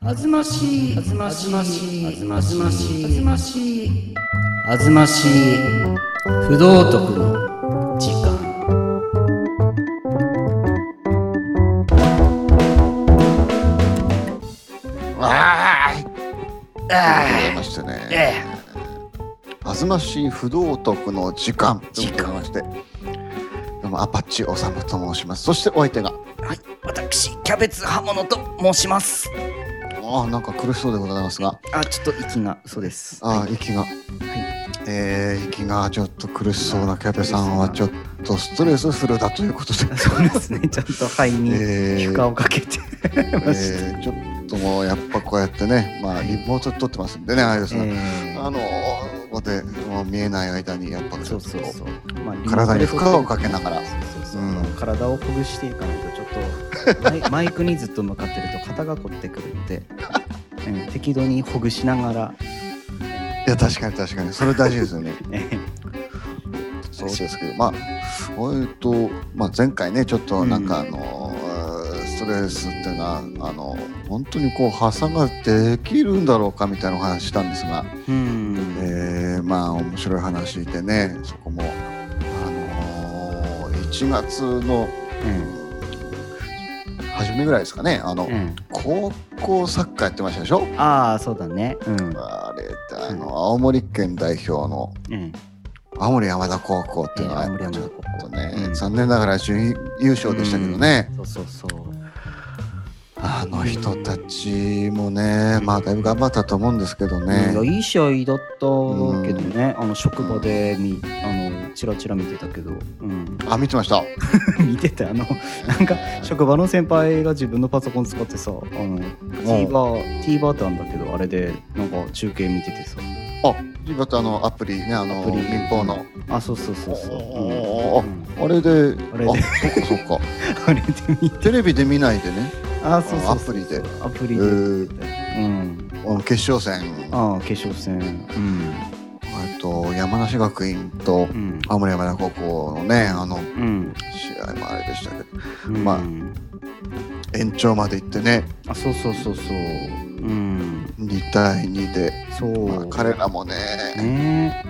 あずましい、あずましい、あずましい、あずましい、あずましい、不道徳の時間。ああとい。うことでござい。ましてね、え。あずましい不道徳の時間ということでございまして、どうもアパッチオサムと申します。そしてお相手が、はい、私、キャベツ刃物と申します。ああ、なんか苦しそうでございますが、あ、ちょっと息が、そうです。ああ、息が、えー、息がちょっと苦しそうなキャベさんはちょっとストレスフルだということで、そうですね、ちゃんと肺にえー負荷をかけてました。えーちょっともうやっぱこうやってね、まあリモートで撮ってますんでね、あれですが、えーあのここでもう見えない間にやっぱそうそうそう。まあ体に負荷をかけながら、体をほぐしていかないとちょっとマイ マイクにずっと向かってると肩が凝ってくるので、うん、適度にほぐしながら、いや確かに確かに。それ大事ですよね。ね、そうですけど、まあ、えっと、まあ、前回ね、ちょっとなんか、あの、ストレスっていうのは、あの、本当にこう発散ができるんだろうかみたいなお話したんですが。うん、えーまあ、面白い話でね、そこも。あの1月の初めぐらいですかね、あの、うん。うん高校サッカーやってましたでしょ？ああそうだね。うん。あれあの青森県代表のうん。青森山田高校っていうのはちょっとね、うん残念ながら準優勝でしたけどね、そうそうそう。あの人たちもねまあだいぶ頑張ったと思うんですけどいねや、いい試合だったけどね、あの職場でみあのチラチラ見てたけど、うん、あ見てました。見ててあのなんか職場の先輩が自分のパソコン使ってさあの TVer TVer ってあるんだけどあれでなんか中継見ててさ。あまたあのアプリねあの民放の。あそうそうそうそう、おー。うん。あれであれで。あそうかそうか。あれでテレビで見ないでねあそうそうそうアプリで。アプリで、えー。うん。決勝戦。ああ決勝戦。うん。えっと山梨学院とうん。青森山田高校のねあのうん、試合もあれでしたけど。うん、まあ延長まで行ってね。あそうそうそうそう。うん。2対2で、そう、まあ、彼らもね。ね。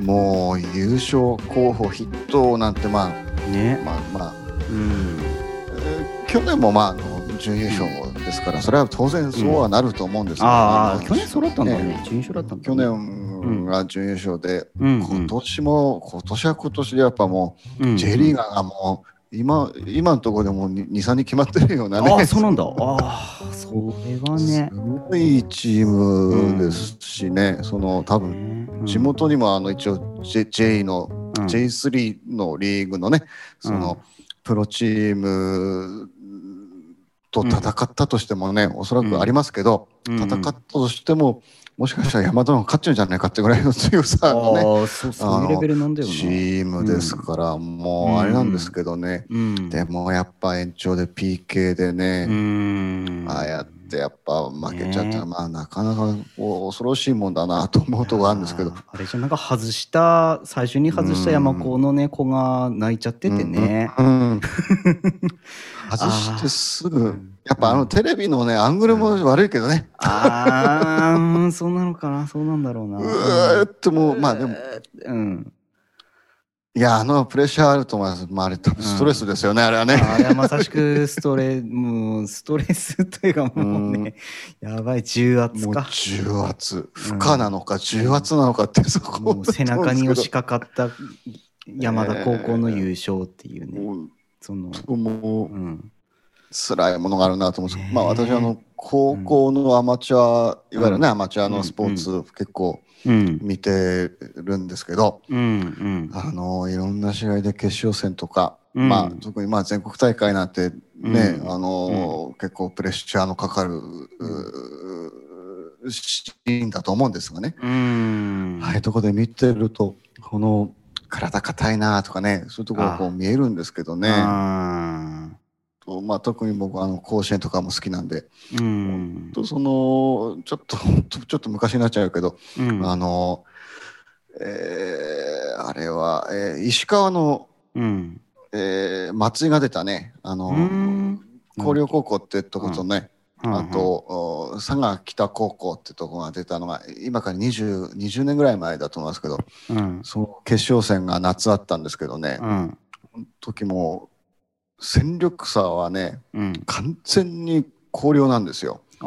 もう優勝候補筆頭なんてまあね。まあまあ、うん。えー去年もまああの準優勝ですからそれは当然そうはなると思うんですけど、あ去年揃ったんだね準優勝だったんだ去年が準優勝で、うん今年も今年は今年でやっぱもうん。う J リーガーがもう今今のところでも23人決まってるようなね。ああそうなんだ。ああそれはね。すごいチームですしね、その多分うん。地元にもあの一応 J, J の、うん。J3 のリーグのねその、プロチームと戦ったとしてもね、おそらくありますけど、うん戦ったとしてももしかしたら山田の方が勝っちゃうんじゃないかってぐらいの強さのねうそういうレベルなんだよな。チームですから、もうあれなんですけどね、うん。でもやっぱ延長で PK でね、うん。ああやってやっまあなかなか恐ろしいもんだなと思うとこあるんですけど。あ。れじゃなんか外した最初に外した山子のね子が泣いちゃっててね。外してすぐうんやっぱあのテレビのねアングルも悪いけどね、ああうんそうなのかなそうなんだろうな。うーってもうまあでも。うんいやあのプレッシャーあると思います、まあ、あれ多分ストレスですよね、あれはね。あれはまさしくストレ もうストレスというかもうねやばい重圧か。重圧。負荷なのか重圧なのかってそこもう背中に押しかかかった山田高校の優勝っていうね、もうその、もううん、辛いものがあるなと思うんですけど、まあ私はあの高校のアマチュア、いわゆるねアマチュアのスポーツ、う結構うん。見てるんですけど、うん。うん。あのいろんな試合で決勝戦とか、うん。まあ特にまあ全国大会なんてね、うん。あの結構プレッシャーのかかる、シーンだと思うんですがね、うん。ああいうとこで見てるとこの体硬いなとかねそういうところがこう見えるんですけどね。あとまあ、特に僕あの甲子園とかも好きなんで、ーうん。とそのちょっと ちょっと昔になっちゃうけど、うん。あの、えーあれは、えー石川のうん。えー松井が出たね。あの広陵高校ってとことね、うん。あと、お佐賀北高校ってとこが出たのが今から 20, 20年ぐらい前だと思いますけどうん。その決勝戦が夏あったんですけどね、時も戦力差はねうん。完全に広陵なんですよ。ど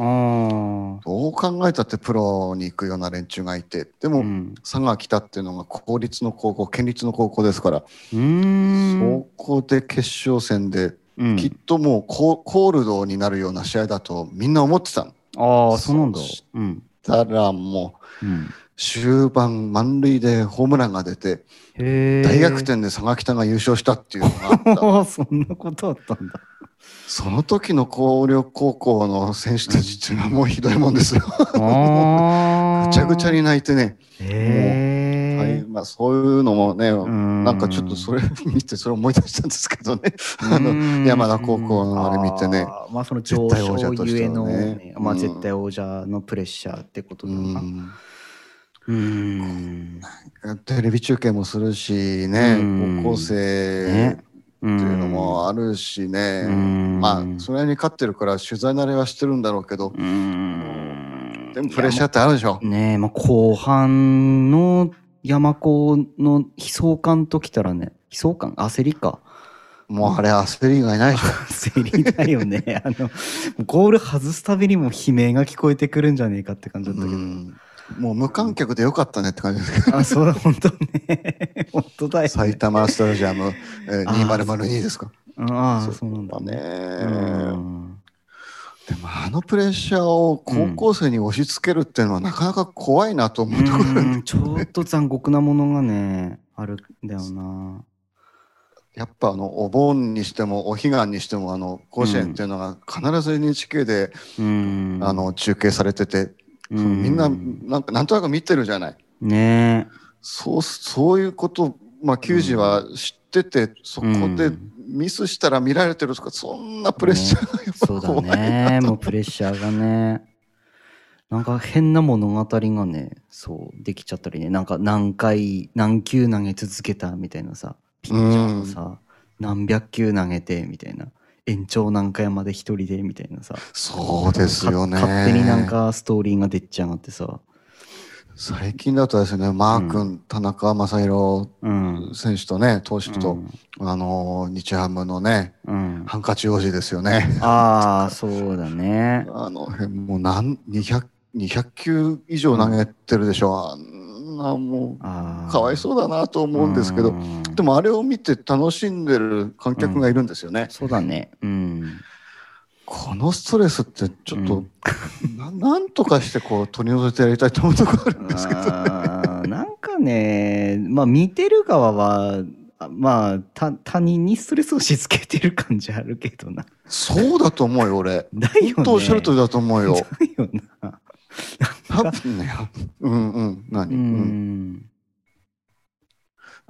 う考えたってプロに行くような連中がいてでも、うん。佐賀北っていうのが公立の高校県立の高校ですから、そこで決勝戦で、うん。きっともうココールドになるような試合だとみんな思ってたの。ああそうなんだ。そうん。たらもううん終盤満塁でホームランが出て大逆転で佐賀北が優勝したっていうのがあった。そんなことあったんだ。その時の広陵高校の選手たちっていうのはもうひどいもんですよ。ぐちゃぐちゃに泣いてね、はい。まあ、そういうのもね、ん。なんかちょっとそれ見てそれ思い出したんですけどね。あの山田高校のあれ見てね。まあその上絶対王者昇としてはね。ゆえのねまあうん。絶対王者のプレッシャーってことうだな。んうん。テレビ中継もするしねうん高校生ねっていうのもあるしね、うんまあそれに勝ってるから取材慣れはしてるんだろうけど、うん。でもプレッシャーってあるでしょ。ねえ、まあ後半の山高の悲壮感ときたらね、悲壮感？焦りか。もうあれ焦り以外ないでしょ。焦りだよね。あの、ゴール外すたびにも悲鳴が聞こえてくるんじゃねえかって感じだったけど。うんもう無観客でよかったねって感じですけど。あ、そうだ、本当ね。本当だよ、ね。埼玉スタジアム、えー、あー2002ですか？ああ、そうなんだねでもあのプレッシャーを高校生に押し付けるっていうのはなかなか怖いなと思うところがあるうんちょっと残酷なものがね、あるんだよな。やっぱあのお盆にしてもお彼岸にしてもあの甲子園っていうのが必ず NHK で、うん。あの中継されてて、みんななんかなんとなく見てるじゃない。ねそうそういうこと、まあ、球児は知ってて、そこでミスしたら見られてるとかそんなプレッシャーがやっぱそうだね。もうプレッシャーがね。なんか変な物語がね、そう、できちゃったりね。なんか何回、何球投げ続けたみたいなさ、ピッチャーがさ、何百球投げてみたいな。延長何回まで一人でみたいなさ。そうですよねか勝手になんかストーリーが出ちゃがってさ。最近だとですねマー君、田中将大うん。選手とね投手と、うんあの日ハムのねうん。ハンカチ王子ですよね。ああ、そうだね。あの辺もう何200 200球以上投げてるでしょ、あんああ。うかわいそうだなと思うんですけど、うんでもあれを見て楽しんでる観客がいるんですよね。そうだね。うん。このストレスってちょっと、ななんとかしてこう取り除いてやりたいと思うところあるんですけど、あーなんかね、まあ見てる側は、あまあた他人にストレスを押し付けてる感じあるけどな。そうだと思うよ俺。だよね。本当おっしゃる通りだと思うよ。だよな。多分ね、うんうん、何、ううんん。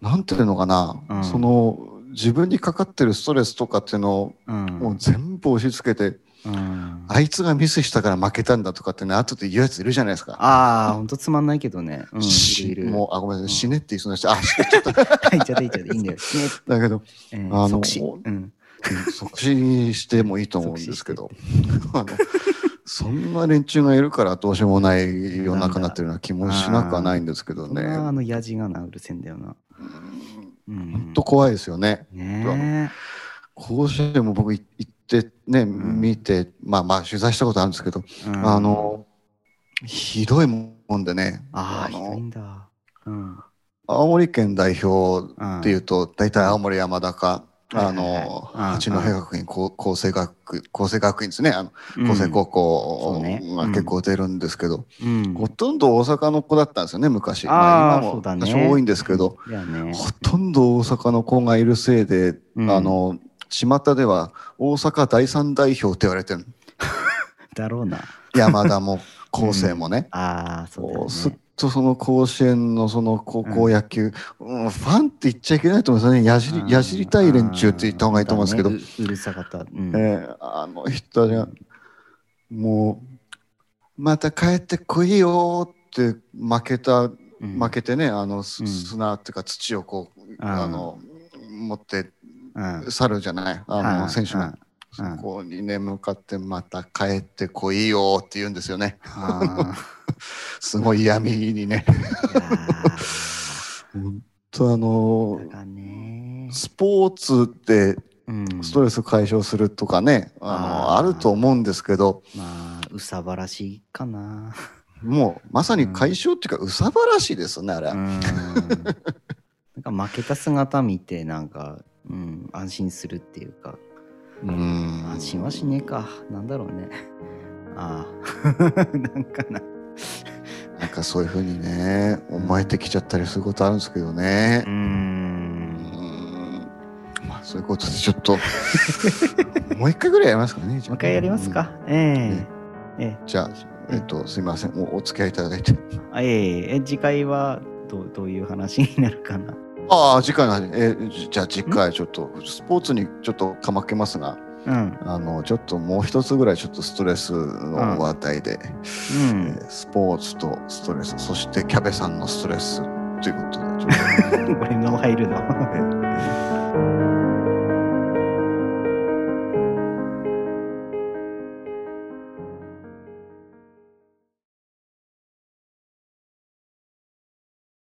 なんていうのかな、うんその自分にかかってるストレスとかっていうのをうん。もう全部押し付けて、うんあいつがミスしたから負けたんだとかってね、後で言うやついるじゃないですか。ああ、ほんとつまんないけどね。うん。もう、あ、ごめんなさい、うん死ねって言いそうな人、あ、死ねちゃった。はい、じゃあいいじゃあいいんだよ。ね だけど、えーあの即死。うん。即死してもいいと思うんですけど、あのそんな連中がいるからどうしようもない世の中になってるような気もしなくはないんですけどこんなあね。のやじがなうるせえんだよな。うん。本当怖いですよね。ね甲子園も僕い行ってね、ん見て、まあまあ取材したことあるんですけど、え。うんあ、の、ひどいもんでね、ああ、ひどいのんだ。うん。青森県代表うんっていうと、大体青森山田か、あの、八戸学院高厚生学厚生学院ですね、あのうん厚生高校が結構出るんですけど、うん。ほとんど大阪の子だったんですよね、昔。まあ、今も多少多いんですけど。ほとんど大阪の子がいるせいで、うんあの、巷では大阪第三代表って言われてる。だろうな。山田も高生もね。ああ、そうす。とその甲子園のその高校野球、うん。ファンって言っちゃいけないと思うんですよね。やじり、やじりたい連中って言った方がいいと思うんですけど、ねううるさかった。うん。えーあの人たちが、もう、また帰ってこいよって負けた、うん。負けてね、あの、砂っていうか土をこう、あの、持ってうん。去るじゃない？あの、うん選手が。うんそこにね向かってまた帰ってこいよって言うんですよね。あすごい闇にね。本当あのスポーツでうん。ストレス解消するとかね、あのあー。あると思うんですけどまあうさばらしいかな。もうまさに解消っていうか、うさばらしいですねあれ、うん。なんか負けた姿見てなんか、うん、安心するっていうか。うん。安心はしねえか。なんだろうね。ああ。なんかな なんかそういうふうにね思えてきちゃったりすることあるんですけどうねー。うん。んまあそういうことでちょっと もう一回ぐらいやりますかね。じゃあもう一回やりますか、ええ。ええ。じゃあ、えっと、すみません。おお付き合いいただいて。あえええ次回はどうどういう話になるかな。ああ、次回の話、えじじゃあ次回ちょっと、スポーツにちょっとかまけますが、うん、あのちょっともう一つぐらいちょっとストレスの話題で、うん、えー、スポーツとストレスそしてキャベさんのストレスということで 俺の入るの。